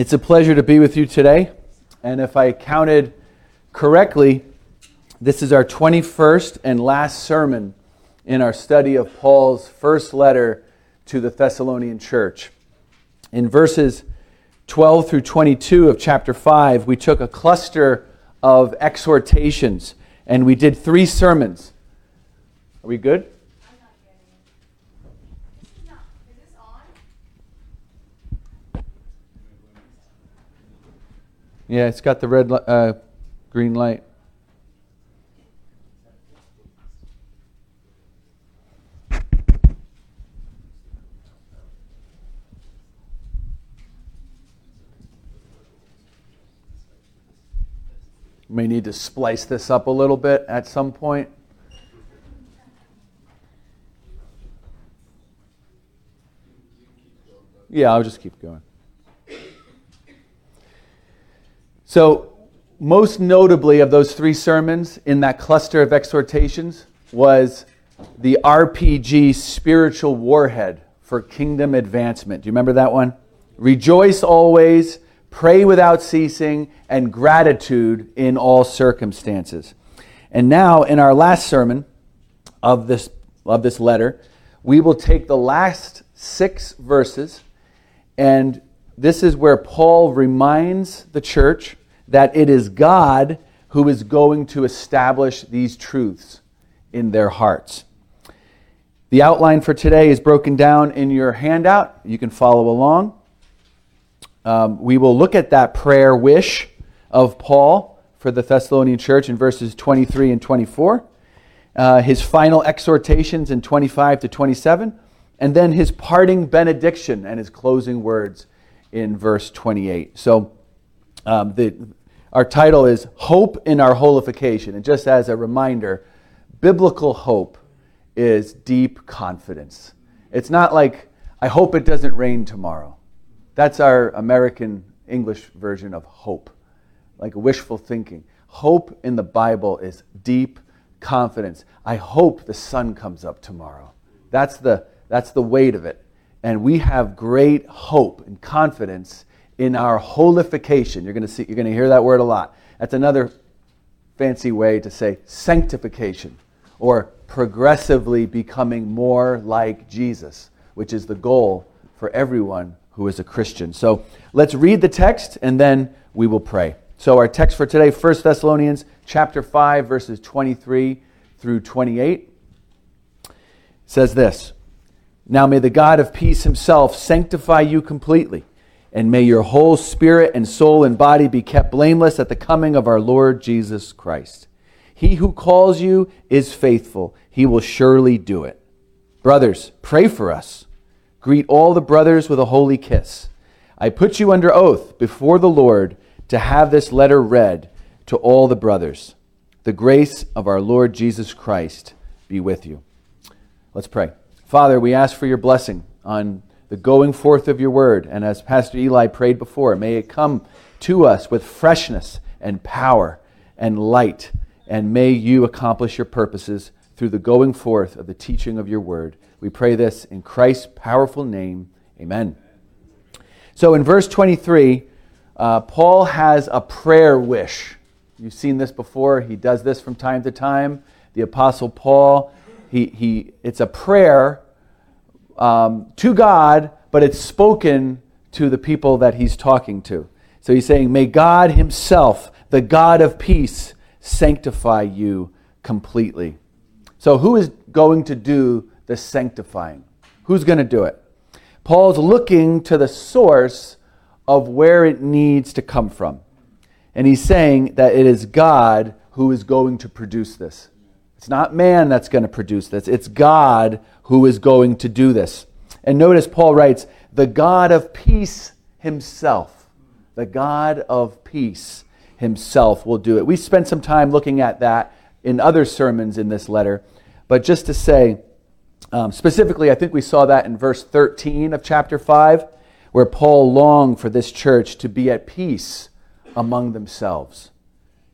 It's a pleasure to be with you today. And if I counted correctly, this is our 21st and last sermon in our study of Paul's first letter to the Thessalonian church. In verses 12 through 22 of chapter 5, we took a cluster of exhortations and we did three sermons. Are we good? Yeah, it's got the red, uh, green light. May need to splice this up a little bit at some point. Yeah, I'll just keep going. So, most notably of those three sermons in that cluster of exhortations was the RPG spiritual warhead for kingdom advancement. Do you remember that one? Rejoice always, pray without ceasing, and gratitude in all circumstances. And now, in our last sermon of this, of this letter, we will take the last six verses, and this is where Paul reminds the church that it is God who is going to establish these truths in their hearts. The outline for today is broken down in your handout. You can follow along. Um, we will look at that prayer wish of Paul for the Thessalonian church in verses 23 and 24, uh, his final exhortations in 25 to 27, and then his parting benediction and his closing words in verse 28. So um, the, our title is Hope in Our Holification. And just as a reminder, biblical hope is deep confidence. It's not like, I hope it doesn't rain tomorrow. That's our American English version of hope, like wishful thinking. Hope in the Bible is deep confidence. I hope the sun comes up tomorrow. That's the, that's the weight of it. And we have great hope and confidence in our holification. You're going to see you're going to hear that word a lot. That's another fancy way to say sanctification or progressively becoming more like Jesus, which is the goal for everyone who is a Christian. So, let's read the text and then we will pray. So, our text for today, 1 Thessalonians chapter 5 verses 23 through 28 says this. Now may the God of peace himself sanctify you completely and may your whole spirit and soul and body be kept blameless at the coming of our Lord Jesus Christ. He who calls you is faithful, he will surely do it. Brothers, pray for us. Greet all the brothers with a holy kiss. I put you under oath before the Lord to have this letter read to all the brothers. The grace of our Lord Jesus Christ be with you. Let's pray. Father, we ask for your blessing on the going forth of your word. And as Pastor Eli prayed before, may it come to us with freshness and power and light. And may you accomplish your purposes through the going forth of the teaching of your word. We pray this in Christ's powerful name. Amen. So in verse 23, uh, Paul has a prayer wish. You've seen this before. He does this from time to time. The Apostle Paul, he, he, it's a prayer um, to God, but it's spoken to the people that he's talking to. So he's saying, May God Himself, the God of peace, sanctify you completely. So, who is going to do the sanctifying? Who's going to do it? Paul's looking to the source of where it needs to come from. And he's saying that it is God who is going to produce this. It's not man that's going to produce this, it's God who is going to do this. And notice Paul writes, the God of peace himself, the God of peace himself will do it. We spent some time looking at that in other sermons in this letter, but just to say, um, specifically, I think we saw that in verse 13 of chapter 5, where Paul longed for this church to be at peace among themselves.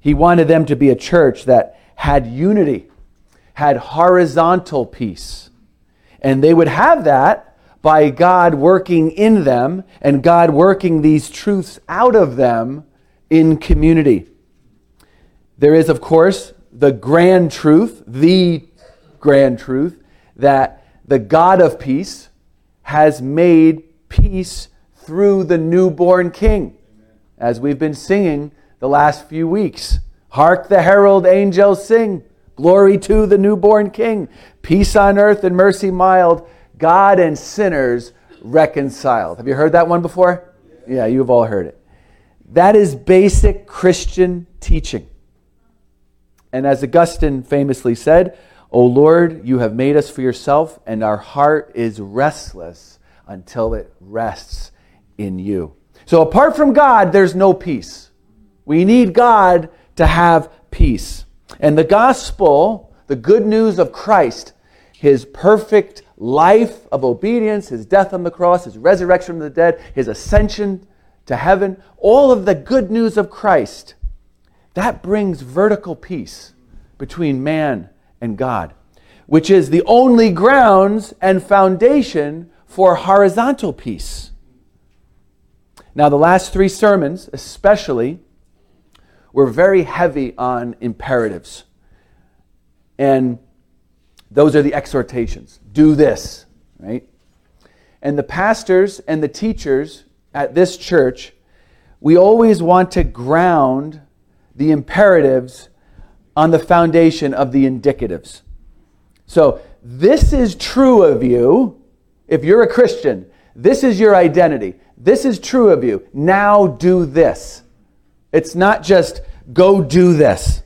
He wanted them to be a church that had unity, had horizontal peace and they would have that by God working in them and God working these truths out of them in community. There is, of course, the grand truth, the grand truth, that the God of peace has made peace through the newborn king. As we've been singing the last few weeks. Hark the herald angels sing. Glory to the newborn king. Peace on earth and mercy mild. God and sinners reconciled. Have you heard that one before? Yeah, you've all heard it. That is basic Christian teaching. And as Augustine famously said, O Lord, you have made us for yourself, and our heart is restless until it rests in you. So apart from God, there's no peace. We need God to have peace. And the gospel, the good news of Christ, his perfect life of obedience, his death on the cross, his resurrection from the dead, his ascension to heaven, all of the good news of Christ, that brings vertical peace between man and God, which is the only grounds and foundation for horizontal peace. Now, the last three sermons, especially, were very heavy on imperatives. And those are the exhortations. Do this, right? And the pastors and the teachers at this church, we always want to ground the imperatives on the foundation of the indicatives. So, this is true of you if you're a Christian. This is your identity. This is true of you. Now do this. It's not just go do this,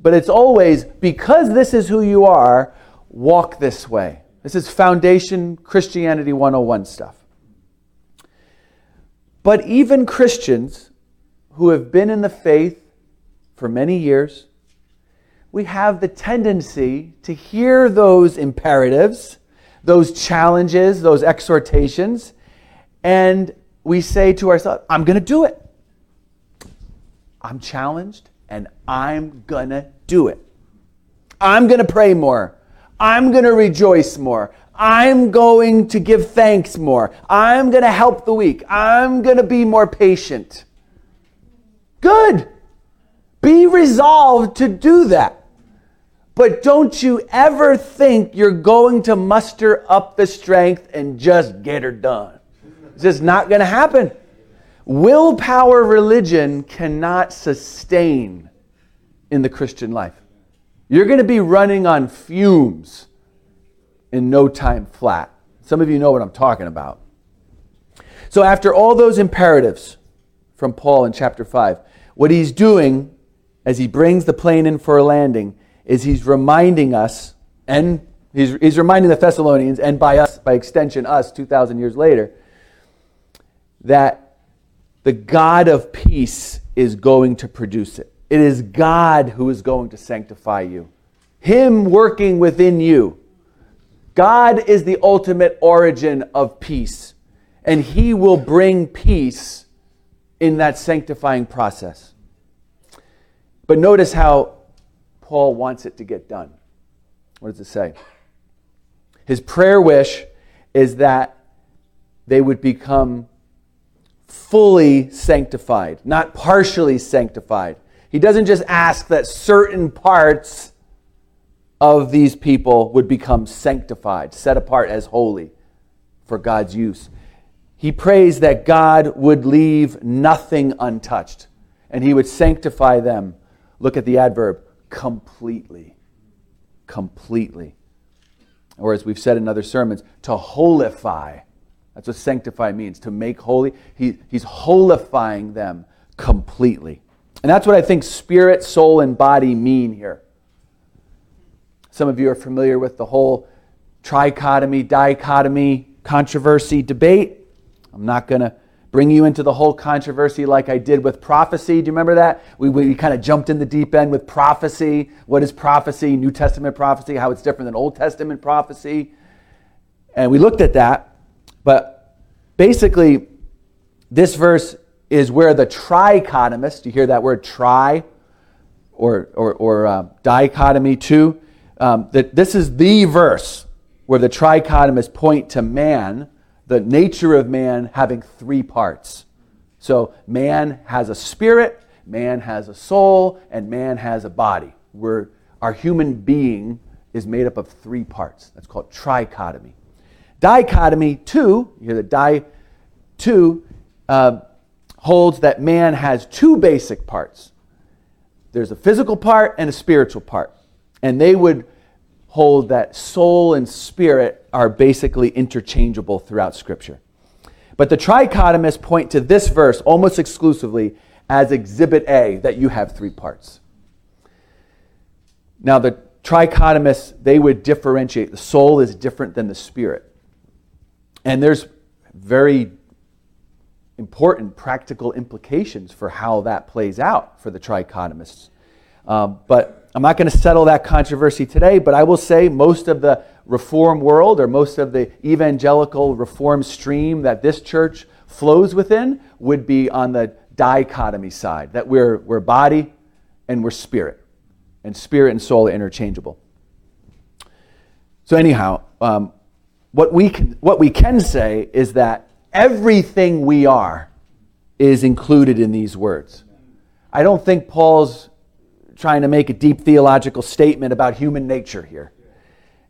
but it's always because this is who you are, walk this way. This is foundation Christianity 101 stuff. But even Christians who have been in the faith for many years, we have the tendency to hear those imperatives, those challenges, those exhortations, and we say to ourselves, I'm going to do it. I'm challenged and I'm to do it. I'm to pray more. I'm to rejoice more. I'm going to give thanks more. I'm to help the weak. I'm to be more patient. Good. Be resolved to do that. But don't you ever think you're going to muster up the strength and just get her done. It's just not going to happen. Willpower religion cannot sustain in the Christian life. You're going to be running on fumes in no time flat. Some of you know what I'm talking about. So, after all those imperatives from Paul in chapter 5, what he's doing as he brings the plane in for a landing is he's reminding us, and he's, he's reminding the Thessalonians, and by us, by extension, us 2,000 years later, that the God of peace is going to produce it. It is God who is going to sanctify you. Him working within you. God is the ultimate origin of peace, and He will bring peace in that sanctifying process. But notice how Paul wants it to get done. What does it say? His prayer wish is that they would become fully sanctified, not partially sanctified. He doesn't just ask that certain parts of these people would become sanctified, set apart as holy for God's use. He prays that God would leave nothing untouched and he would sanctify them. Look at the adverb completely. Completely. Or as we've said in other sermons, to holify that's what sanctify means, to make holy. He, he's holifying them completely. And that's what I think spirit, soul, and body mean here. Some of you are familiar with the whole trichotomy, dichotomy controversy debate. I'm not going to bring you into the whole controversy like I did with prophecy. Do you remember that? We, we kind of jumped in the deep end with prophecy. What is prophecy? New Testament prophecy, how it's different than Old Testament prophecy. And we looked at that. But basically, this verse is where the trichotomist, you hear that word tri or, or, or uh, dichotomy too? Um, that this is the verse where the trichotomists point to man the nature of man having three parts. So man has a spirit, man has a soul, and man has a body. We're, our human being is made up of three parts. That's called trichotomy. Dichotomy, two, you hear the di, two, uh, holds that man has two basic parts. There's a physical part and a spiritual part. And they would hold that soul and spirit are basically interchangeable throughout Scripture. But the trichotomists point to this verse almost exclusively as exhibit A, that you have three parts. Now, the trichotomists, they would differentiate. The soul is different than the spirit. And there's very important practical implications for how that plays out for the trichotomists. Um, but I'm not going to settle that controversy today, but I will say most of the reform world or most of the evangelical reform stream that this church flows within would be on the dichotomy side, that we're, we're body and we're spirit, and spirit and soul are interchangeable. So, anyhow, um, what, we can, what we can say is that everything we are is included in these words. I don't think Paul's trying to make a deep theological statement about human nature here.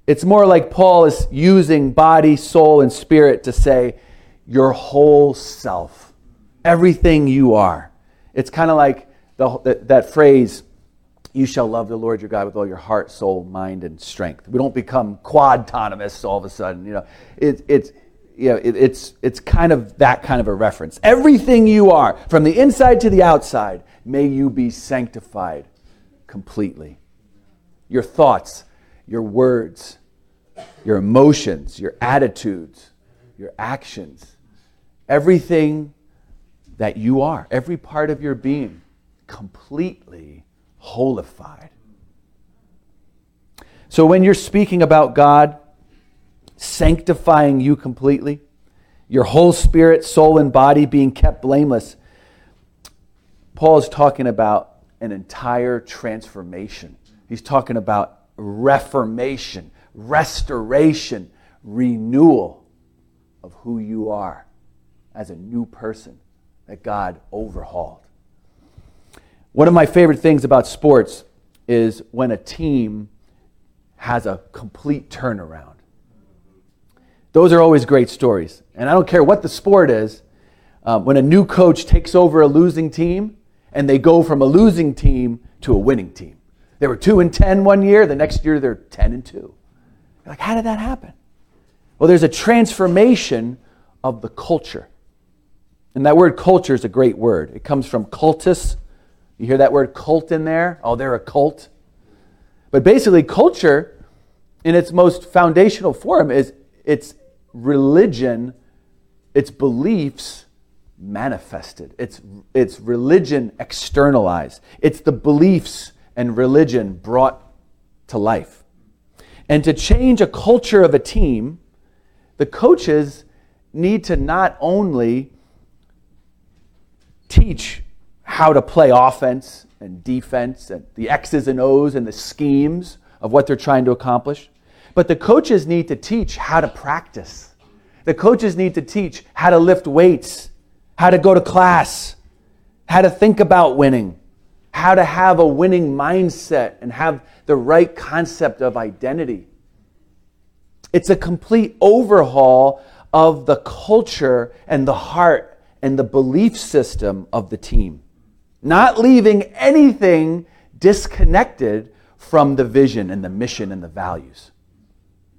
It's more like Paul is using body, soul, and spirit to say, your whole self, everything you are. It's kind of like the, that, that phrase, you shall love the Lord your God with all your heart, soul, mind, and strength. We don't become quad-autonomous all of a sudden. You know, it, it's, you know, it, it's, it's kind of that kind of a reference. Everything you are, from the inside to the outside, may you be sanctified completely. Your thoughts, your words, your emotions, your attitudes, your actions, everything that you are, every part of your being, completely holified. So when you're speaking about God, sanctifying you completely, your whole spirit, soul, and body being kept blameless. Paul is talking about an entire transformation. He's talking about reformation, restoration, renewal of who you are as a new person that God overhauled. One of my favorite things about sports is when a team has a complete turnaround. Those are always great stories. And I don't care what the sport is, um, when a new coach takes over a losing team and they go from a losing team to a winning team. They were 2 and 10 one year, the next year they're 10 and 2. You're like, how did that happen? Well, there's a transformation of the culture. And that word culture is a great word. It comes from cultus. You hear that word cult in there? Oh, they're a cult. But basically, culture, in its most foundational form, is it's religion, its beliefs manifested. It's, it's religion externalized. It's the beliefs and religion brought to life. And to change a culture of a team, the coaches need to not only teach how to play offense and defense and the X's and O's and the schemes of what they're trying to accomplish, but the coaches need to teach how to practice. The coaches need to teach how to lift weights, how to go to class, how to think about winning, how to have a winning mindset and have the right concept of identity. It's a complete overhaul of the culture and the heart and the belief system of the team, not leaving anything disconnected from the vision and the mission and the values.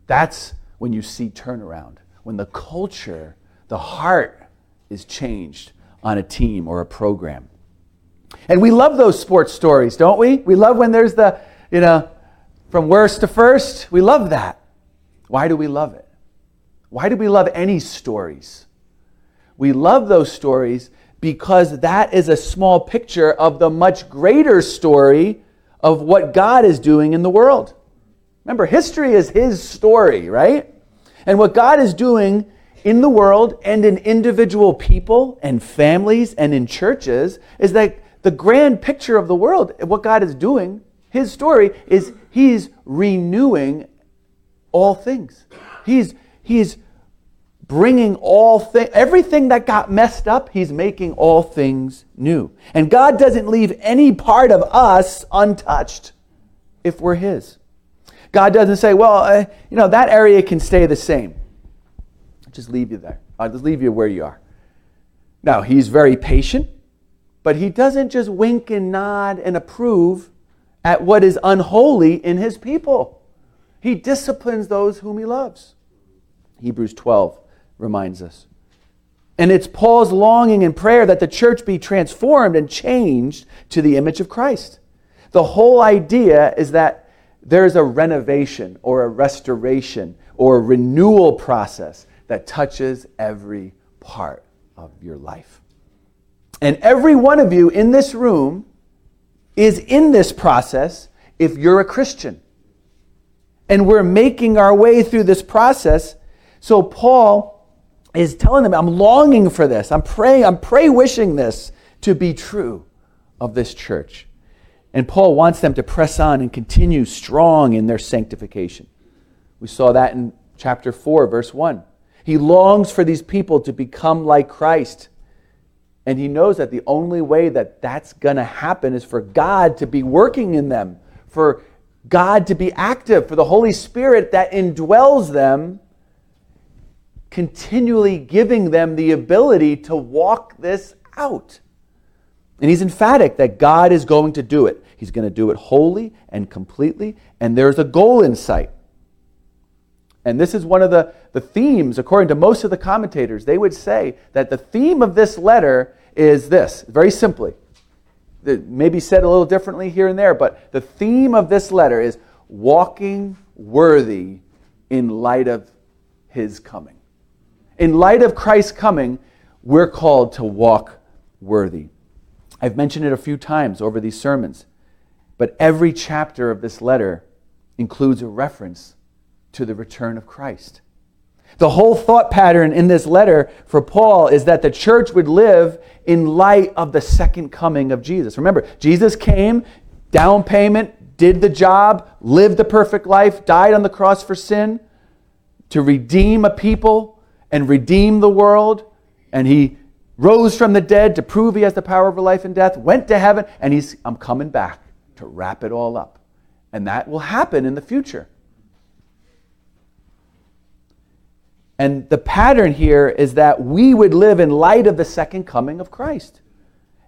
That's when you see turnaround when the culture, the heart is changed on a team or a program. And we love those sports stories, don't we? We love when there's the, you know, from worst to first. We love that. Why do we love it? Why do we love any stories? We love those stories because that is a small picture of the much greater story of what God is doing in the world. Remember, history is His story, right? And what God is doing in the world and in individual people and families and in churches is that the grand picture of the world, what God is doing, his story is he's renewing all things. He's he's bringing all things, everything that got messed up, he's making all things new. And God doesn't leave any part of us untouched if we're his. God doesn't say, well, uh, you know, that area can stay the same. I'll just leave you there. I'll just leave you where you are. Now, he's very patient, but he doesn't just wink and nod and approve at what is unholy in his people. He disciplines those whom he loves. Hebrews 12 reminds us. And it's Paul's longing and prayer that the church be transformed and changed to the image of Christ. The whole idea is that there's a renovation or a restoration or a renewal process that touches every part of your life. And every one of you in this room is in this process if you're a Christian. And we're making our way through this process. So Paul is telling them, I'm longing for this. I'm praying, I'm pray wishing this to be true of this church. And Paul wants them to press on and continue strong in their sanctification. We saw that in chapter 4, verse 1. He longs for these people to become like Christ. And he knows that the only way that that's going to happen is for God to be working in them, for God to be active, for the Holy Spirit that indwells them, continually giving them the ability to walk this out. And he's emphatic that God is going to do it. He's going to do it wholly and completely, and there's a goal in sight. And this is one of the, the themes, according to most of the commentators. They would say that the theme of this letter is this very simply. Maybe said a little differently here and there, but the theme of this letter is walking worthy in light of his coming. In light of Christ's coming, we're called to walk worthy. I've mentioned it a few times over these sermons, but every chapter of this letter includes a reference to the return of Christ. The whole thought pattern in this letter for Paul is that the church would live in light of the second coming of Jesus. Remember, Jesus came, down payment, did the job, lived the perfect life, died on the cross for sin to redeem a people and redeem the world. And he rose from the dead to prove he has the power over life and death, went to heaven, and he's, I'm coming back to wrap it all up. And that will happen in the future. And the pattern here is that we would live in light of the second coming of Christ.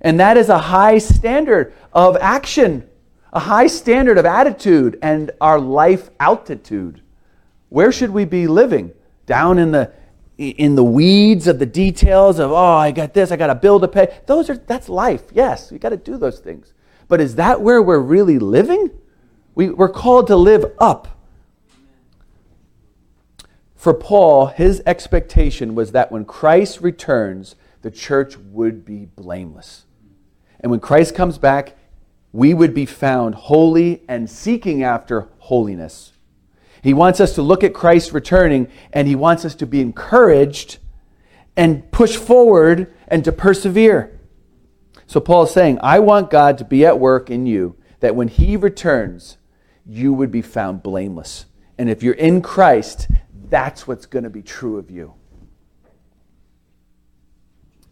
And that is a high standard of action, a high standard of attitude and our life altitude. Where should we be living? Down in the in the weeds of the details of oh i got this i got a bill to pay those are that's life yes you got to do those things. But is that where we're really living? We, we're called to live up. For paul his expectation was that when christ returns the church would be blameless. And when christ comes back we would be found holy and seeking after holiness he wants us to look at Christ returning and he wants us to be encouraged and push forward and to persevere. So Paul is saying, I want God to be at work in you that when he returns, you would be found blameless. And if you're in Christ, that's what's going to be true of you.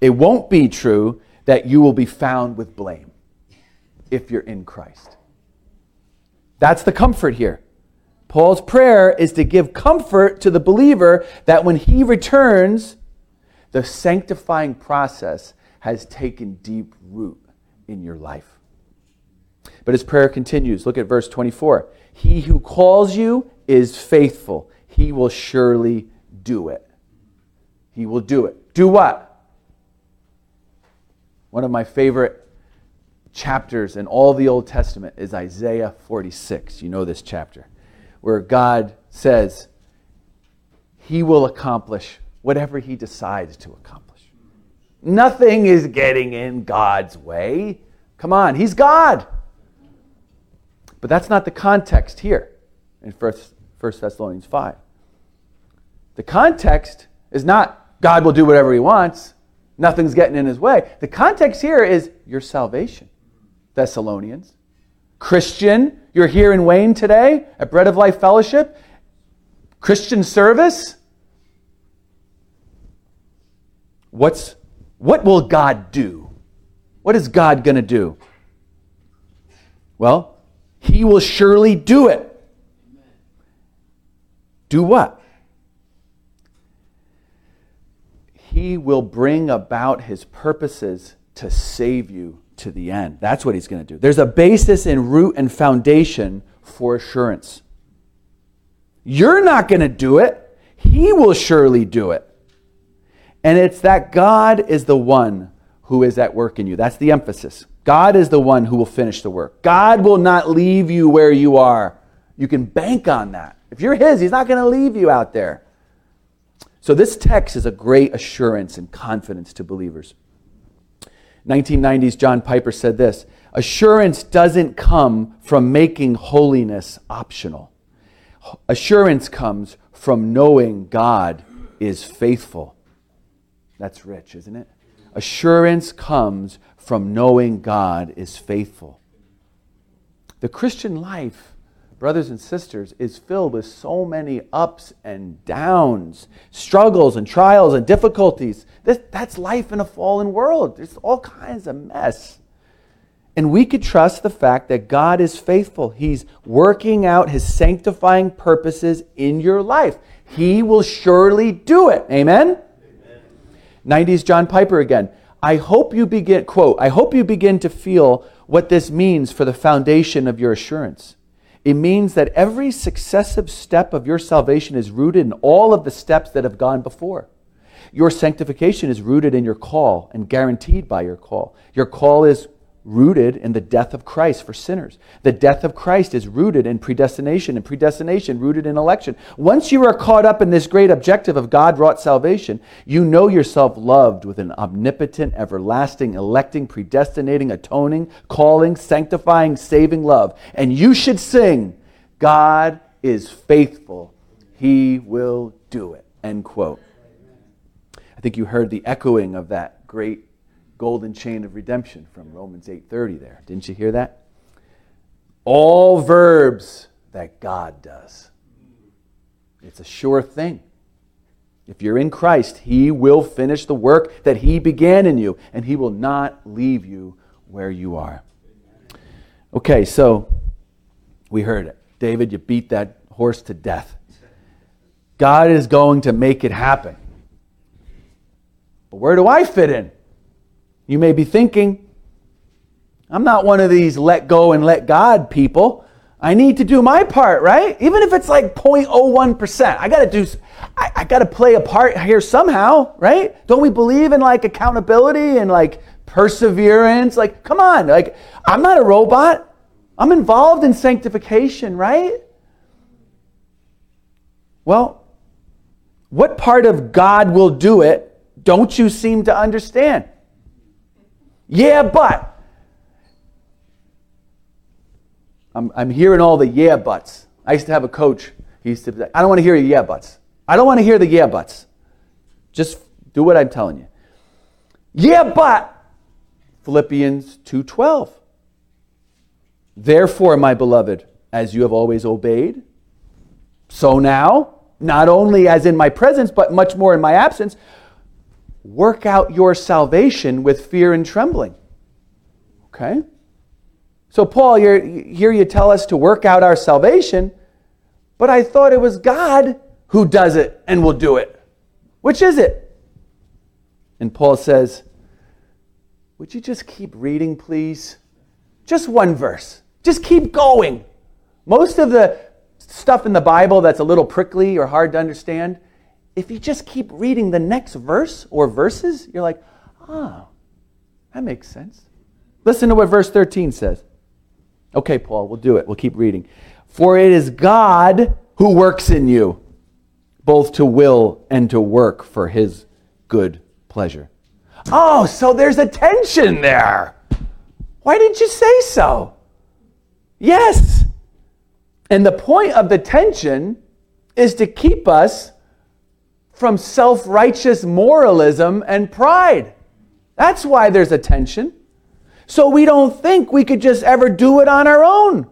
It won't be true that you will be found with blame if you're in Christ. That's the comfort here. Paul's prayer is to give comfort to the believer that when he returns, the sanctifying process has taken deep root in your life. But his prayer continues. Look at verse 24. He who calls you is faithful. He will surely do it. He will do it. Do what? One of my favorite chapters in all the Old Testament is Isaiah 46. You know this chapter where God says he will accomplish whatever he decides to accomplish. Nothing is getting in God's way. Come on, he's God. But that's not the context here in 1 Thessalonians 5. The context is not God will do whatever he wants, nothing's getting in his way. The context here is your salvation, Thessalonians. Christian, you're here in Wayne today at Bread of Life Fellowship. Christian service. what's what will God do? What is God going to do? Well, he will surely do it. Do what? He will bring about his purposes to save you to the end. That's what he's going to do. There's a basis and root and foundation for assurance. You're not going to do it, he will surely do it. And it's that God is the one who is at work in you. That's the emphasis. God is the one who will finish the work. God will not leave you where you are. You can bank on that. If you're His, He's not going to leave you out there. So, this text is a great assurance and confidence to believers. 1990s John Piper said this Assurance doesn't come from making holiness optional. Assurance comes from knowing God is faithful. That's rich, isn't it? Assurance comes from knowing God is faithful. The Christian life, brothers and sisters, is filled with so many ups and downs, struggles and trials and difficulties. This, that's life in a fallen world. There's all kinds of mess. And we could trust the fact that God is faithful. He's working out his sanctifying purposes in your life. He will surely do it. Amen? Amen. 90s John Piper again. I hope you begin, quote, I hope you begin to feel what this means for the foundation of your assurance. It means that every successive step of your salvation is rooted in all of the steps that have gone before. Your sanctification is rooted in your call and guaranteed by your call. Your call is rooted in the death of Christ for sinners. The death of Christ is rooted in predestination, and predestination rooted in election. Once you are caught up in this great objective of God wrought salvation, you know yourself loved with an omnipotent, everlasting, electing, predestinating, atoning, calling, sanctifying, saving love. And you should sing, God is faithful. He will do it. End quote. I think you heard the echoing of that great golden chain of redemption from Romans 8:30 there. Didn't you hear that? All verbs that God does. It's a sure thing. If you're in Christ, he will finish the work that he began in you and he will not leave you where you are. Okay, so we heard it. David, you beat that horse to death. God is going to make it happen. But where do I fit in? You may be thinking, I'm not one of these let go and let God people. I need to do my part, right? Even if it's like 0.01%. I got to do I, I got to play a part here somehow, right? Don't we believe in like accountability and like perseverance? Like come on, like I'm not a robot. I'm involved in sanctification, right? Well, what part of God will do it don't you seem to understand? Yeah, but. I'm, I'm hearing all the yeah buts. I used to have a coach. He used to say, I don't want to hear your yeah buts. I don't want to hear the yeah buts. Just do what I'm telling you. Yeah, but. Philippians 2:12. Therefore, my beloved, as you have always obeyed, so now, not only as in my presence, but much more in my absence, work out your salvation with fear and trembling. Okay? So, Paul, here you tell us to work out our salvation, but I thought it was God who does it and will do it. Which is it? And Paul says, Would you just keep reading, please? Just one verse. Just keep going. Most of the stuff in the Bible that's a little prickly or hard to understand, if you just keep reading the next verse or verses, you're like, oh, that makes sense. Listen to what verse 13 says. Okay, Paul, we'll do it. We'll keep reading. For it is God who works in you, both to will and to work for his good pleasure. Oh, so there's a tension there. Why didn't you say so? Yes. And the point of the tension is to keep us from self righteous moralism and pride. That's why there's a tension. So we don't think we could just ever do it on our own.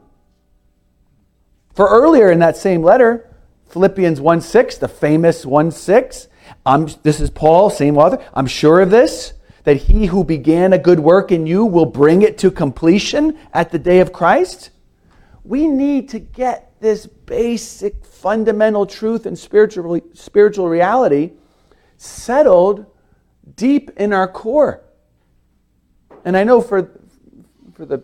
For earlier in that same letter, Philippians 1 6, the famous 1 6, I'm, this is Paul, same author. I'm sure of this, that he who began a good work in you will bring it to completion at the day of Christ. We need to get this basic fundamental truth and spiritual, spiritual reality settled deep in our core. And I know for, for the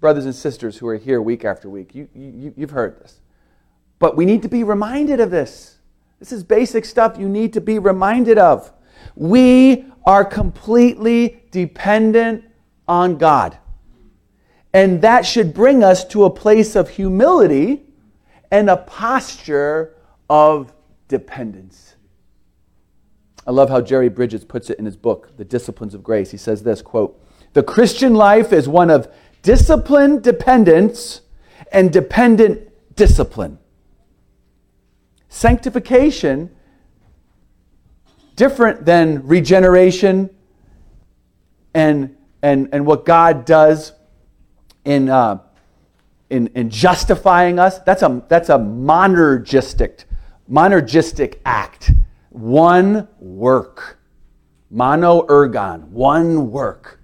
brothers and sisters who are here week after week, you, you, you've heard this. But we need to be reminded of this. This is basic stuff you need to be reminded of. We are completely dependent on God. And that should bring us to a place of humility and a posture of dependence. I love how Jerry Bridges puts it in his book, The Disciplines of Grace. He says this quote, The Christian life is one of disciplined dependence and dependent discipline. Sanctification, different than regeneration and, and, and what God does in, uh, in, in justifying us, that's a, that's a monergistic, monergistic act. One work. Mono ergon, one work.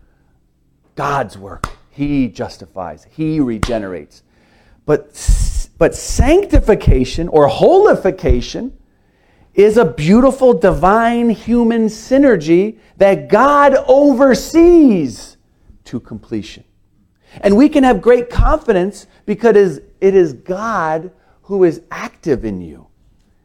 God's work. He justifies, He regenerates. But, but sanctification or holification is a beautiful divine human synergy that God oversees to completion. And we can have great confidence because it is God who is active in you.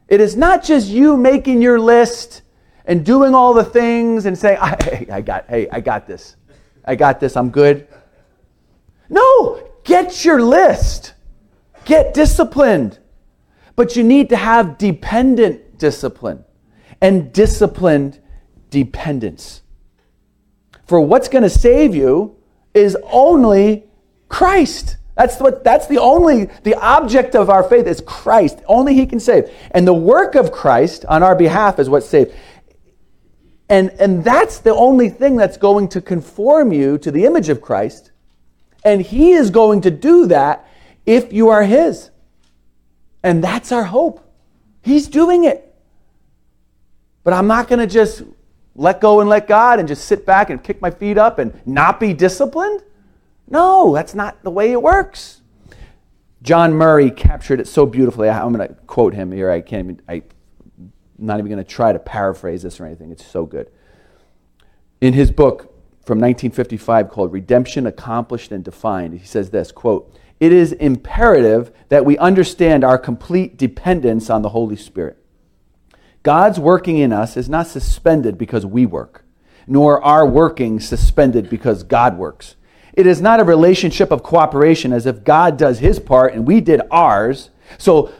It is not just you making your list and doing all the things and saying, hey, I got, hey, I got this. I got this. I'm good. No, get your list. Get disciplined. But you need to have dependent discipline and disciplined dependence. For what's going to save you is only Christ. That's what that's the only the object of our faith is Christ. Only he can save. And the work of Christ on our behalf is what saves. And and that's the only thing that's going to conform you to the image of Christ. And he is going to do that if you are his. And that's our hope. He's doing it. But I'm not going to just let go and let God and just sit back and kick my feet up and not be disciplined. No, that's not the way it works. John Murray captured it so beautifully. I'm going to quote him here. I can't even, I'm not even going to try to paraphrase this or anything. It's so good. In his book from 1955 called Redemption Accomplished and Defined, he says this quote, It is imperative that we understand our complete dependence on the Holy Spirit. God's working in us is not suspended because we work, nor our working suspended because God works. It is not a relationship of cooperation as if God does his part and we did ours. So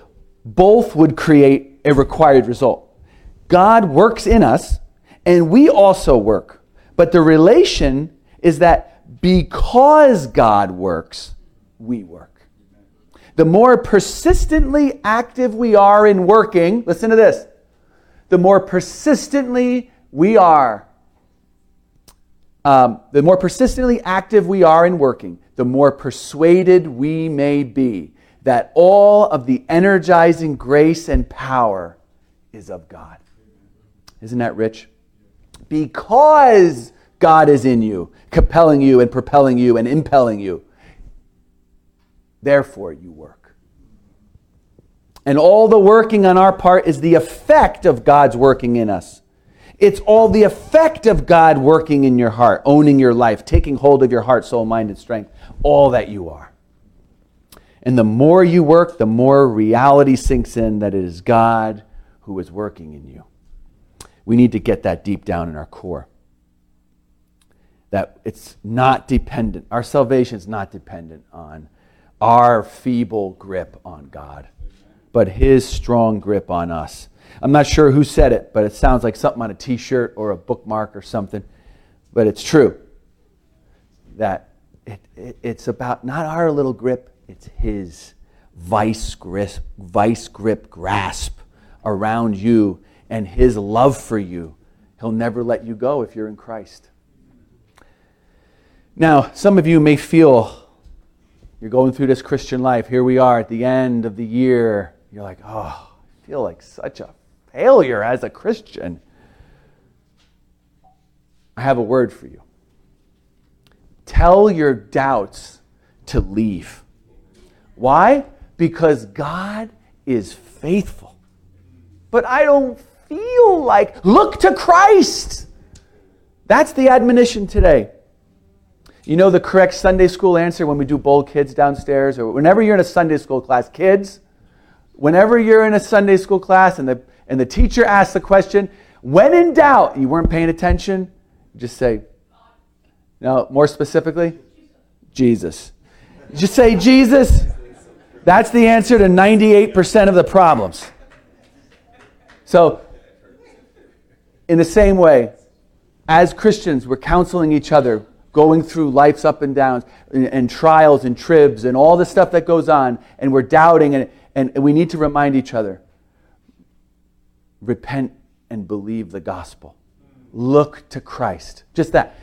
both would create a required result. God works in us and we also work. But the relation is that because God works, we work. The more persistently active we are in working, listen to this, the more persistently we are um, the more persistently active we are in working, the more persuaded we may be that all of the energizing grace and power is of God. Isn't that rich? Because God is in you, compelling you and propelling you and impelling you. Therefore, you work. And all the working on our part is the effect of God's working in us. It's all the effect of God working in your heart, owning your life, taking hold of your heart, soul, mind, and strength, all that you are. And the more you work, the more reality sinks in that it is God who is working in you. We need to get that deep down in our core. That it's not dependent, our salvation is not dependent on our feeble grip on God, but His strong grip on us I'm not sure who said it, but it sounds like something on a t shirt or a bookmark or something. But it's true that it, it, it's about not our little grip, it's His vice grip, vice grip grasp around you and His love for you. He'll never let you go if you're in Christ. Now, some of you may feel you're going through this Christian life. Here we are at the end of the year. You're like, oh, I feel like such a failure as a Christian. I have a word for you. Tell your doubts to leave. Why? Because God is faithful. But I don't feel like, look to Christ. That's the admonition today. You know the correct Sunday school answer when we do bold kids downstairs, or whenever you're in a Sunday school class, kids, whenever you're in a Sunday school class and the, and the teacher asks the question, when in doubt, you weren't paying attention, just say, no, more specifically, Jesus. Just say, Jesus. That's the answer to 98% of the problems. So, in the same way, as Christians, we're counseling each other, going through life's up and downs and, and trials and tribs and all the stuff that goes on, and we're doubting, and, and, we need to remind each other repent and believe the gospel. Look to Christ. Just that.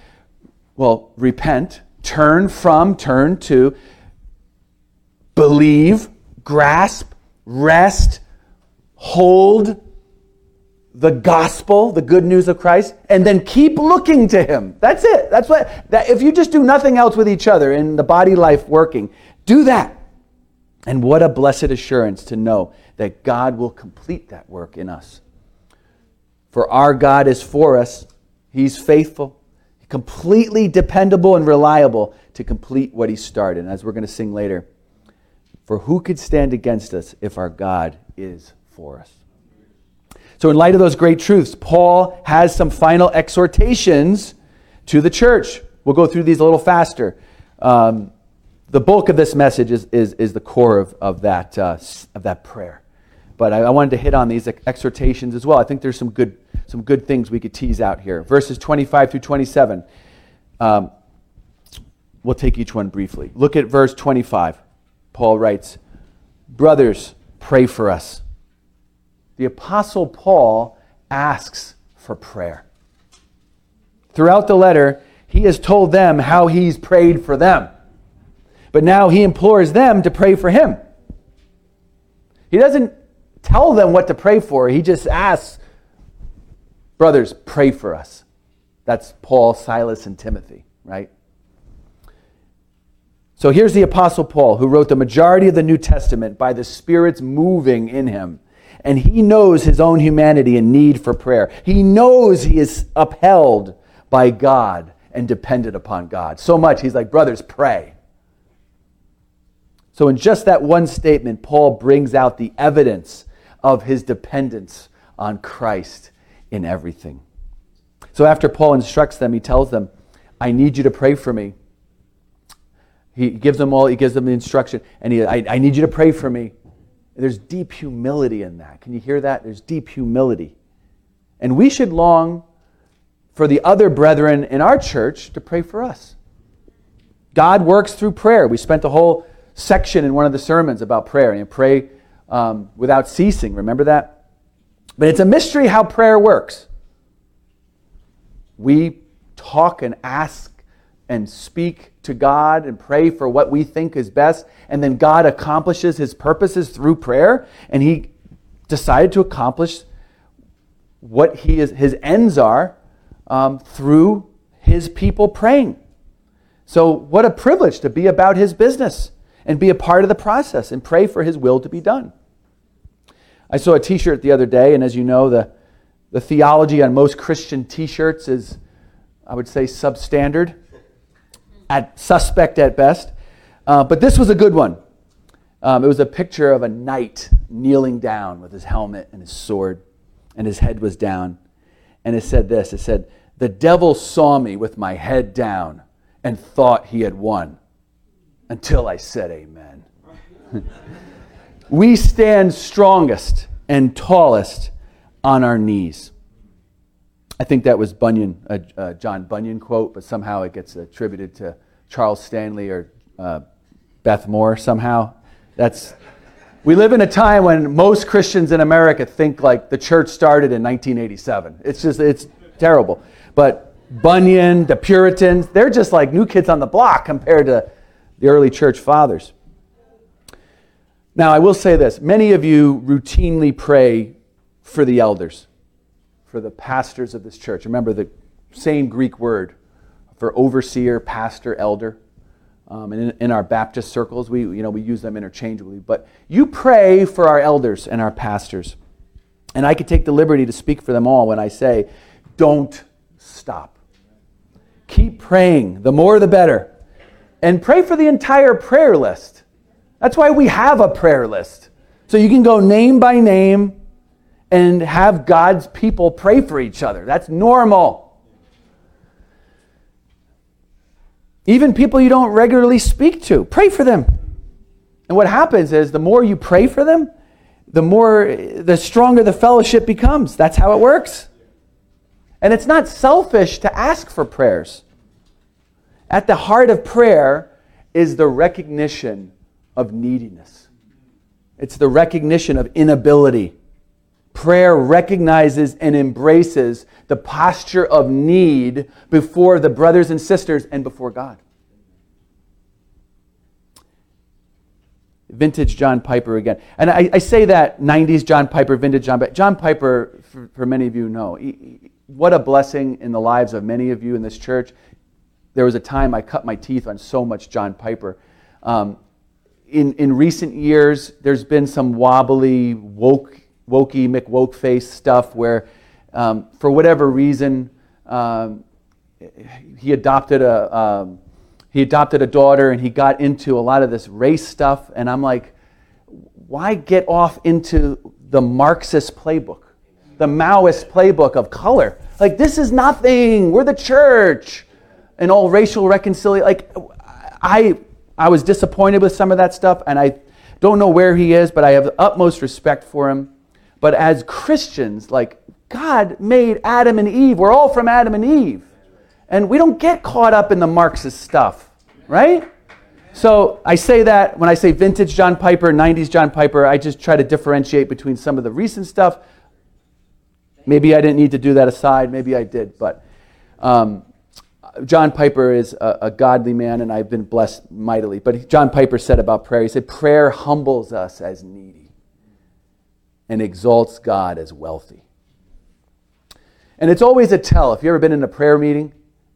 Well, repent, turn from, turn to, believe, grasp, rest, hold the gospel, the good news of Christ, and then keep looking to him. That's it. That's what that if you just do nothing else with each other in the body life working, do that. And what a blessed assurance to know that God will complete that work in us. For our God is for us. He's faithful, completely dependable and reliable to complete what he started. And as we're going to sing later, for who could stand against us if our God is for us? So, in light of those great truths, Paul has some final exhortations to the church. We'll go through these a little faster. Um, the bulk of this message is, is, is the core of, of, that, uh, of that prayer. But I, I wanted to hit on these exhortations as well. I think there's some good, some good things we could tease out here. Verses 25 through 27. Um, we'll take each one briefly. Look at verse 25. Paul writes, Brothers, pray for us. The Apostle Paul asks for prayer. Throughout the letter, he has told them how he's prayed for them. But now he implores them to pray for him. He doesn't tell them what to pray for, he just asks, Brothers, pray for us. That's Paul, Silas, and Timothy, right? So here's the Apostle Paul, who wrote the majority of the New Testament by the Spirit's moving in him. And he knows his own humanity and need for prayer. He knows he is upheld by God and dependent upon God. So much, he's like, brothers, pray. So, in just that one statement, Paul brings out the evidence of his dependence on Christ in everything. So, after Paul instructs them, he tells them, I need you to pray for me. He gives them all, he gives them the instruction, and he, I, I need you to pray for me. There's deep humility in that. Can you hear that? There's deep humility. And we should long for the other brethren in our church to pray for us. God works through prayer. We spent the whole section in one of the sermons about prayer and pray um, without ceasing. Remember that? But it's a mystery how prayer works. We talk and ask and speak to God and pray for what we think is best, and then God accomplishes his purposes through prayer, and he decided to accomplish what he is, his ends are um, through his people praying. So, what a privilege to be about his business and be a part of the process and pray for his will to be done. I saw a t shirt the other day, and as you know, the, the theology on most Christian t shirts is, I would say, substandard at suspect at best. Uh, but this was a good one. Um, it was a picture of a knight kneeling down with his helmet and his sword, and his head was down. And it said this it said, The devil saw me with my head down and thought he had won until I said amen. we stand strongest and tallest on our knees. I think that was Bunyan, a, a John Bunyan quote, but somehow it gets attributed to Charles Stanley or uh, Beth Moore somehow. That's we live in a time when most Christians in America think like the church started in 1987. It's just it's terrible. But Bunyan, the Puritans, they're just like new kids on the block compared to the early church fathers. Now, I will say this many of you routinely pray for the elders for the pastors of this church. Remember, the same Greek word for overseer, pastor, elder. Um, and in, in, our Baptist circles, we, you know, we use them interchangeably. But you pray for our elders and our pastors. And I could take the liberty to speak for them all when I say, don't stop. Keep praying. The more, the better. And pray for the entire prayer list. That's why we have a prayer list. So you can go name by name and have God's people pray for each other. That's normal. Even people you don't regularly speak to, pray for them. And what happens is the more you pray for them, the more the stronger the fellowship becomes. That's how it works. And it's not selfish to ask for prayers. At the heart of prayer is the recognition of neediness. It's the recognition of inability. Prayer recognizes and embraces the posture of need before the brothers and sisters and before God. Vintage John Piper again. And I, I say that 90s John Piper, vintage John Piper. John Piper, for, for many of you know, he, what a blessing in the lives of many of you in this church. There was a time I cut my teeth on so much John Piper. Um, in, in recent years, there's been some wobbly, woke wokey McWokeface stuff where, um, for whatever reason, um, he adopted a um, he adopted a daughter and he got into a lot of this race stuff. And I'm like, why get off into the Marxist playbook, the Maoist playbook of color? Like this is nothing. We're the church, and all racial reconciliation. Like I I was disappointed with some of that stuff, and I don't know where he is, but I have the utmost respect for him. But as Christians, like God made Adam and Eve, we're all from Adam and Eve. And we don't get caught up in the Marxist stuff, right? So I say that when I say vintage John Piper, 90s John Piper, I just try to differentiate between some of the recent stuff. Maybe I didn't need to do that aside, maybe I did, but um, John Piper is a, a, godly man, and I've been blessed mightily. But John Piper said about prayer, he said, Prayer humbles us as needy and exalts God as wealthy. And it's always a tell. If you've ever been in a prayer meeting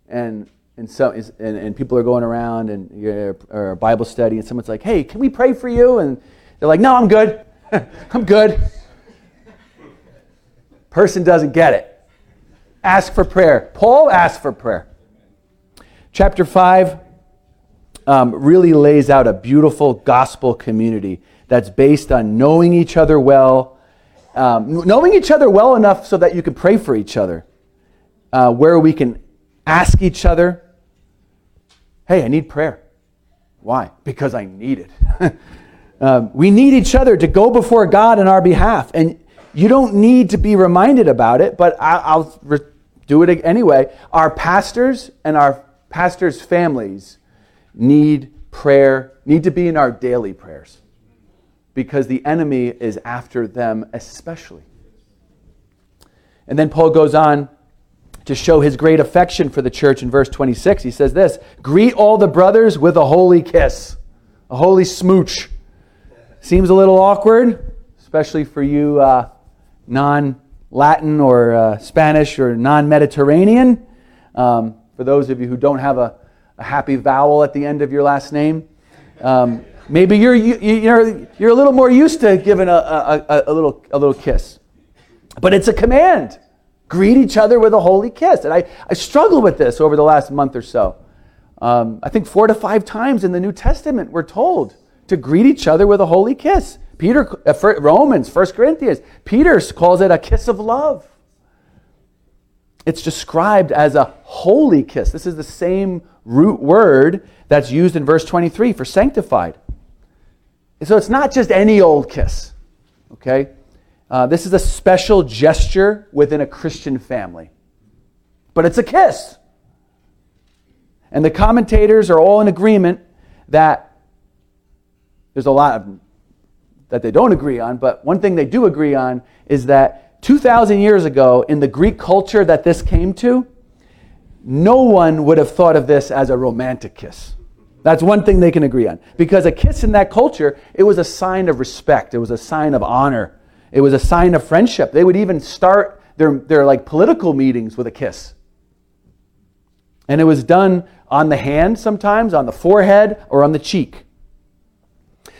and, and, so, and, and people are going around and you're, or a Bible study and someone's like, hey, can we pray for you? And they're like, no, I'm good. I'm good. Person doesn't get it. Ask for prayer. Paul asked for prayer. Chapter 5 um, really lays out a beautiful gospel community that's based on knowing each other well um, knowing each other well enough so that you can pray for each other, uh, where we can ask each other, hey, I need prayer. Why? Because I need it. um, we need each other to go before God in our behalf. And you don't need to be reminded about it, but I, will re- do it anyway. Our pastors and our pastors' families need prayer, need to be in our daily prayers because the enemy is after them especially. And then Paul goes on to show his great affection for the church in verse 26. He says this Greet all the brothers with a holy kiss, a holy smooch. Seems a little awkward, especially for you uh, non Latin or uh, Spanish or non Mediterranean. Um, for those of you who don't have a, a, happy vowel at the end of your last name. Um, Maybe you're, you're, you're a little more used to giving a, a, a, little, a little kiss. But it's a command. Greet each other with a holy kiss. And I, I struggled with this over the last month or so. Um, I think four to five times in the New Testament we're told to greet each other with a holy kiss. Peter, uh, Romans, 1 Corinthians, Peter calls it a kiss of love. It's described as a holy kiss. This is the same root word that's used in verse 23 for sanctified. So it's not just any old kiss, okay? Uh, this is a special gesture within a Christian family. But it's a kiss. And the commentators are all in agreement that there's a lot of, that they don't agree on, but one thing they do agree on is that 2,000 years ago, in the Greek culture that this came to, no one would have thought of this as a romantic kiss. That's one thing they can agree on. Because a kiss in that culture, it was a sign of respect, it was a sign of honor, it was a sign of friendship. They would even start their, their like political meetings with a kiss. And it was done on the hand sometimes, on the forehead, or on the cheek.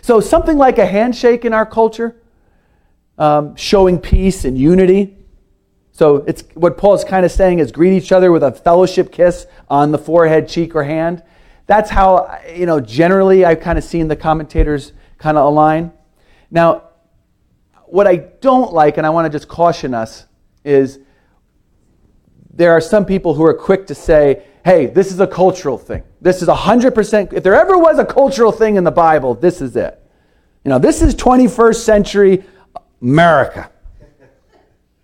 So, something like a handshake in our culture, um, showing peace and unity. So, it's what Paul's kind of saying is greet each other with a fellowship kiss on the forehead, cheek, or hand. That's how, you know, generally I've kind of seen the commentators kind of align. Now, what I don't like, and I want to just caution us, is there are some people who are quick to say, hey, this is a cultural thing. This is 100%, if there ever was a cultural thing in the Bible, this is it. You know, this is 21st century America.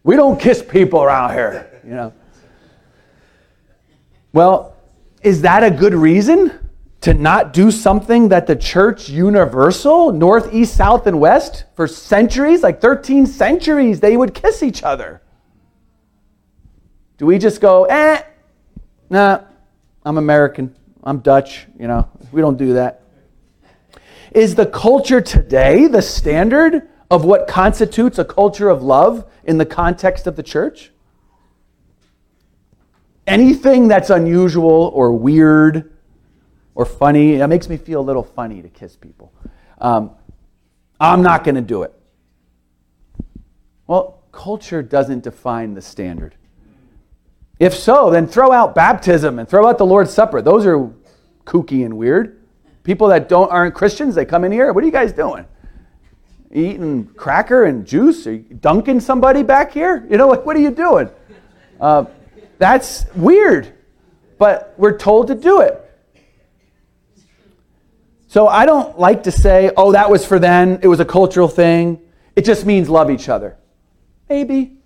We don't kiss people around here, you know. Well, is that a good reason to not do something that the church universal, north, east, south, and west, for centuries, like 13 centuries, they would kiss each other? Do we just go, eh, nah, I'm American, I'm Dutch, you know, we don't do that. Is the culture today the standard of what constitutes a culture of love in the context of the church? Anything that's unusual or weird or funny, it makes me feel a little funny to kiss people. Um, I'm not going to do it. Well, culture doesn't define the standard. If so, then throw out baptism and throw out the Lord's Supper. Those are kooky and weird. People that don't aren't Christians, they come in here. What are you guys doing? Eating cracker and juice? Are you dunking somebody back here? You know, like what are you doing? Uh, that's weird, but we're told to do it. So I don't like to say, oh, that was for then, it was a cultural thing. It just means love each other. Maybe.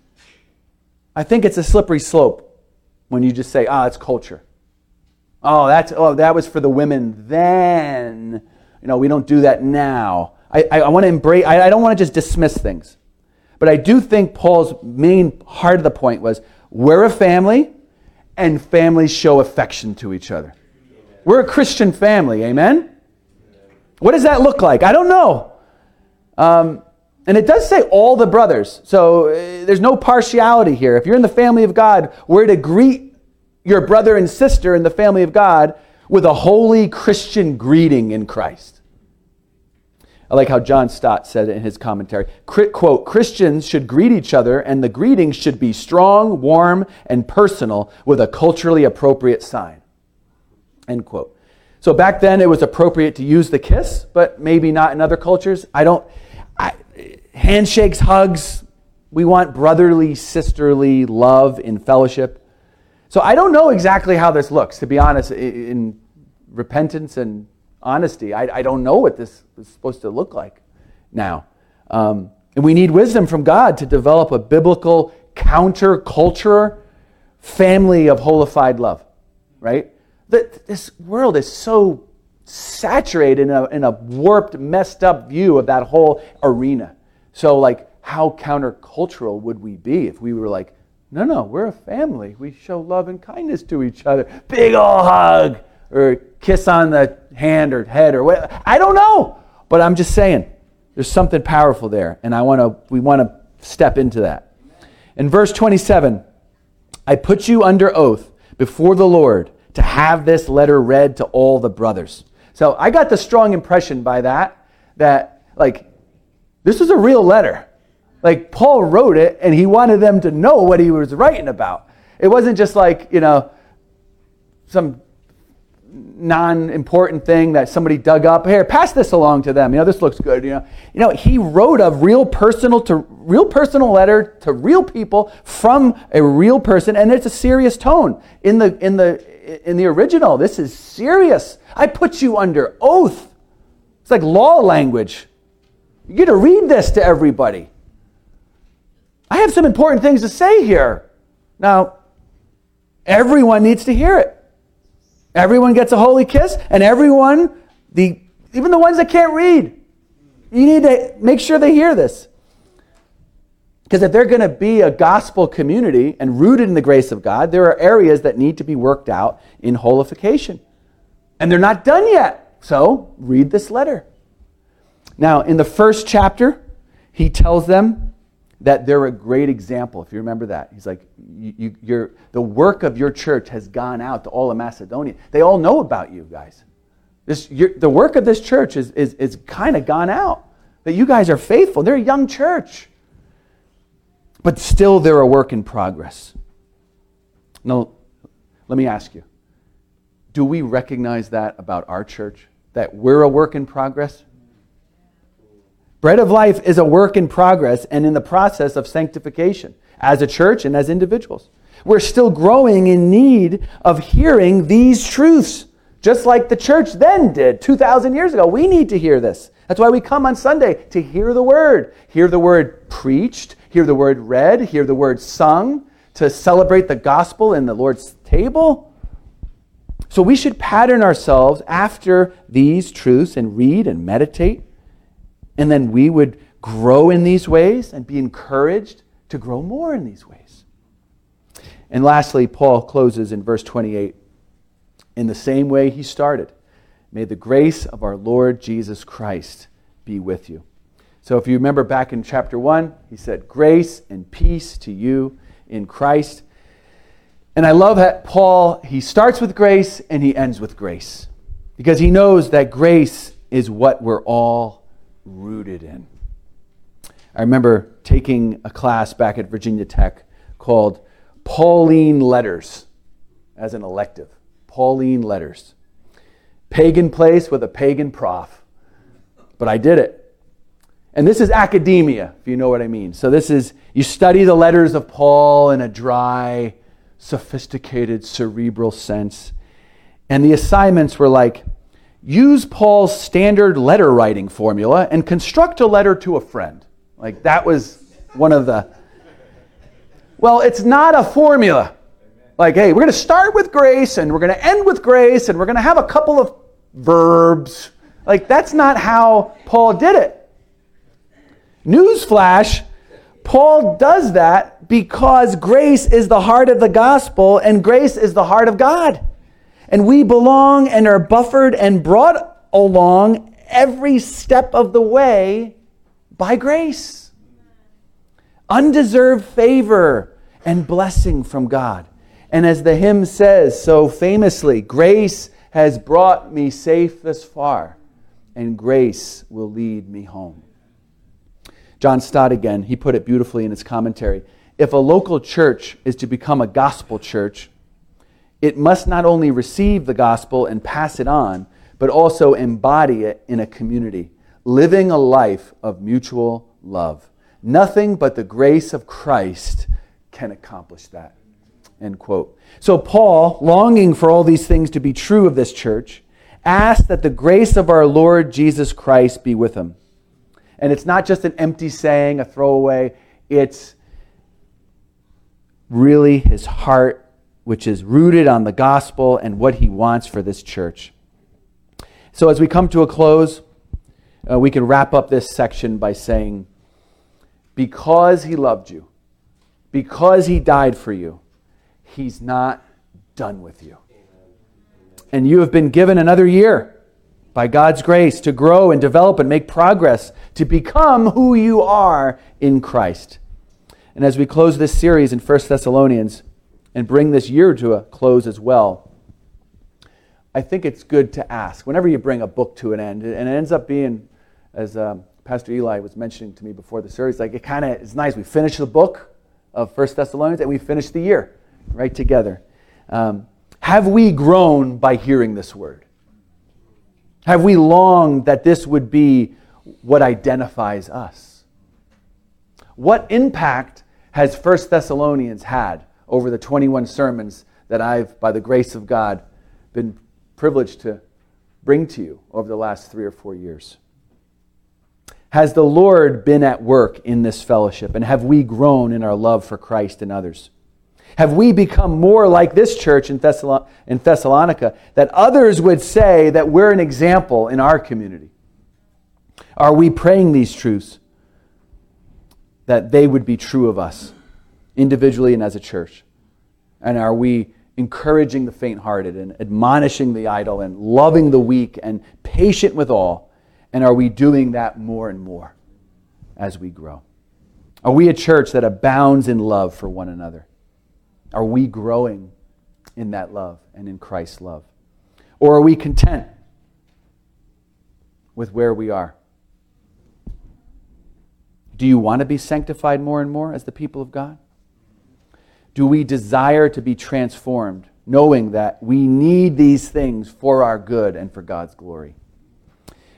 I think it's a slippery slope when you just say, ah, it's culture. Oh, that's oh, that was for the women then. You know, we don't do that now. I, I, I want to embrace I, I don't want to just dismiss things. But I do think Paul's main heart of the point was we're a family and families show affection to each other. We're a Christian family, amen? What does that look like? I don't know. Um, and it does say all the brothers. So uh, there's no partiality here. If you're in the family of God, we're to greet your brother and sister in the family of God with a holy Christian greeting in Christ. I like how John Stott said it in his commentary. Quote, Christians should greet each other, and the greeting should be strong, warm, and personal with a culturally appropriate sign. End quote. So back then it was appropriate to use the kiss, but maybe not in other cultures. I don't handshakes, hugs. We want brotherly, sisterly love in fellowship. So I don't know exactly how this looks, to be honest, in repentance and honesty. I, I don't know what this is supposed to look like now. Um, and we need wisdom from God to develop a biblical counterculture family of holified love, right? That this world is so saturated in a, in a warped, messed up view of that whole arena. So, like, how countercultural would we be if we were like, no, no, we're a family. We show love and kindness to each other. Big ol' hug or kiss on the hand or head or what. I don't know. But I'm just saying, there's something powerful there. And I want to, we want to step into that. In verse 27, I put you under oath before the Lord to have this letter read to all the brothers. So I got the strong impression by that, that like this was a real letter. Like Paul wrote it and he wanted them to know what he was writing about. It wasn't just like, you know, some non-important thing that somebody dug up. Here, pass this along to them. You know, this looks good. You know, you know, he wrote a real personal to real personal letter to real people from a real person, and it's a serious tone in the in the in the original. This is serious. I put you under oath. It's like law language. You get to read this to everybody. I have some important things to say here. Now, everyone needs to hear it. Everyone gets a holy kiss, and everyone, the even the ones that can't read, you need to make sure they hear this. Because if they're going to be a gospel community and rooted in the grace of God, there are areas that need to be worked out in holification. And they're not done yet. So read this letter. Now, in the first chapter, he tells them that they're a great example. If you remember that, he's like, you, you, the work of your church has gone out to all of Macedonia. They all know about you guys. This, the work of this church is, is, is kind of gone out. That you guys are faithful. They're a young church. But still, they're a work in progress. Now, let me ask you do we recognize that about our church? That we're a work in progress? Bread of life is a work in progress and in the process of sanctification as a church and as individuals. We're still growing in need of hearing these truths, just like the church then did 2,000 years ago. We need to hear this. That's why we come on Sunday to hear the word, hear the word preached, hear the word read, hear the word sung, to celebrate the gospel in the Lord's table. So we should pattern ourselves after these truths and read and meditate and then we would grow in these ways and be encouraged to grow more in these ways. And lastly, Paul closes in verse 28 in the same way he started. May the grace of our Lord Jesus Christ be with you. So, if you remember back in chapter 1, he said, Grace and peace to you in Christ. And I love that Paul, he starts with grace and he ends with grace because he knows that grace is what we're all rooted in. I remember taking a class back at Virginia Tech called Pauline Letters as an elective. Pauline Letters. Pagan place with a pagan prof. But I did it. And this is academia, if you know what I mean. So, this is, you study the letters of Paul in a dry, sophisticated, cerebral sense. And the assignments were like use Paul's standard letter writing formula and construct a letter to a friend. Like that was one of the. Well, it's not a formula. Like, hey, we're going to start with grace and we're going to end with grace and we're going to have a couple of verbs. Like, that's not how Paul did it. Newsflash Paul does that because grace is the heart of the gospel and grace is the heart of God. And we belong and are buffered and brought along every step of the way by grace. Undeserved favor and blessing from God. And as the hymn says so famously, grace has brought me safe thus far, and grace will lead me home. John Stott again, he put it beautifully in his commentary. If a local church is to become a gospel church, it must not only receive the gospel and pass it on, but also embody it in a community, living a life of mutual love. Nothing but the grace of Christ can accomplish that. End quote. So, Paul, longing for all these things to be true of this church, asked that the grace of our Lord Jesus Christ be with him. And it's not just an empty saying, a throwaway, it's really his heart which is rooted on the gospel and what he wants for this church. So, as we come to a close, uh, we can wrap up this section by saying, Because he loved you, because he died for you, he's not done with you. And you have been given another year by God's grace to grow and develop and make progress to become who you are in Christ. And as we close this series in 1 Thessalonians, and bring this year to a close as well, I think it's good to ask whenever you bring a book to an end, and it ends up being, as um, Pastor Eli was mentioning to me before the series, like it kind of is nice. We finish the book of First Thessalonians and we finish the year right together. Um, have we grown by hearing this word? Have we longed that this would be what identifies us? What impact has First Thessalonians had over the 21 sermons that I've, by the grace of God, been privileged to bring to you over the last three or four years? Has the Lord been at work in this fellowship, and have we grown in our love for Christ and others? Have we become more like this church in, Thessalon- in Thessalonica that others would say that we're an example in our community? Are we praying these truths that they would be true of us? Individually and as a church? And are we encouraging the faint hearted and admonishing the idle and loving the weak and patient with all? And are we doing that more and more as we grow? Are we a church that abounds in love for one another? Are we growing in that love and in Christ's love? Or are we content with where we are? Do you want to be sanctified more and more as the people of God? Do we desire to be transformed, knowing that we need these things for our good and for God's glory?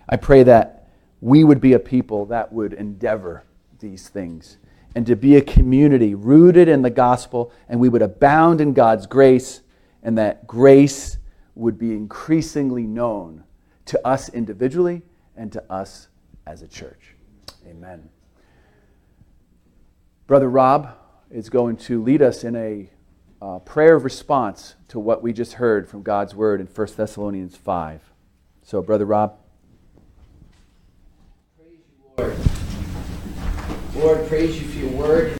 I pray that we would be a people that would endeavor these things and to be a community rooted in the gospel, and we would abound in God's grace, and that grace would be increasingly known to us individually and to us as a church. Amen. Brother Rob is going to lead us in a uh, prayer of response to what we just heard from God's word in 1 Thessalonians 5. So, Brother Rob. Praise you, Lord. Lord, praise you for your word.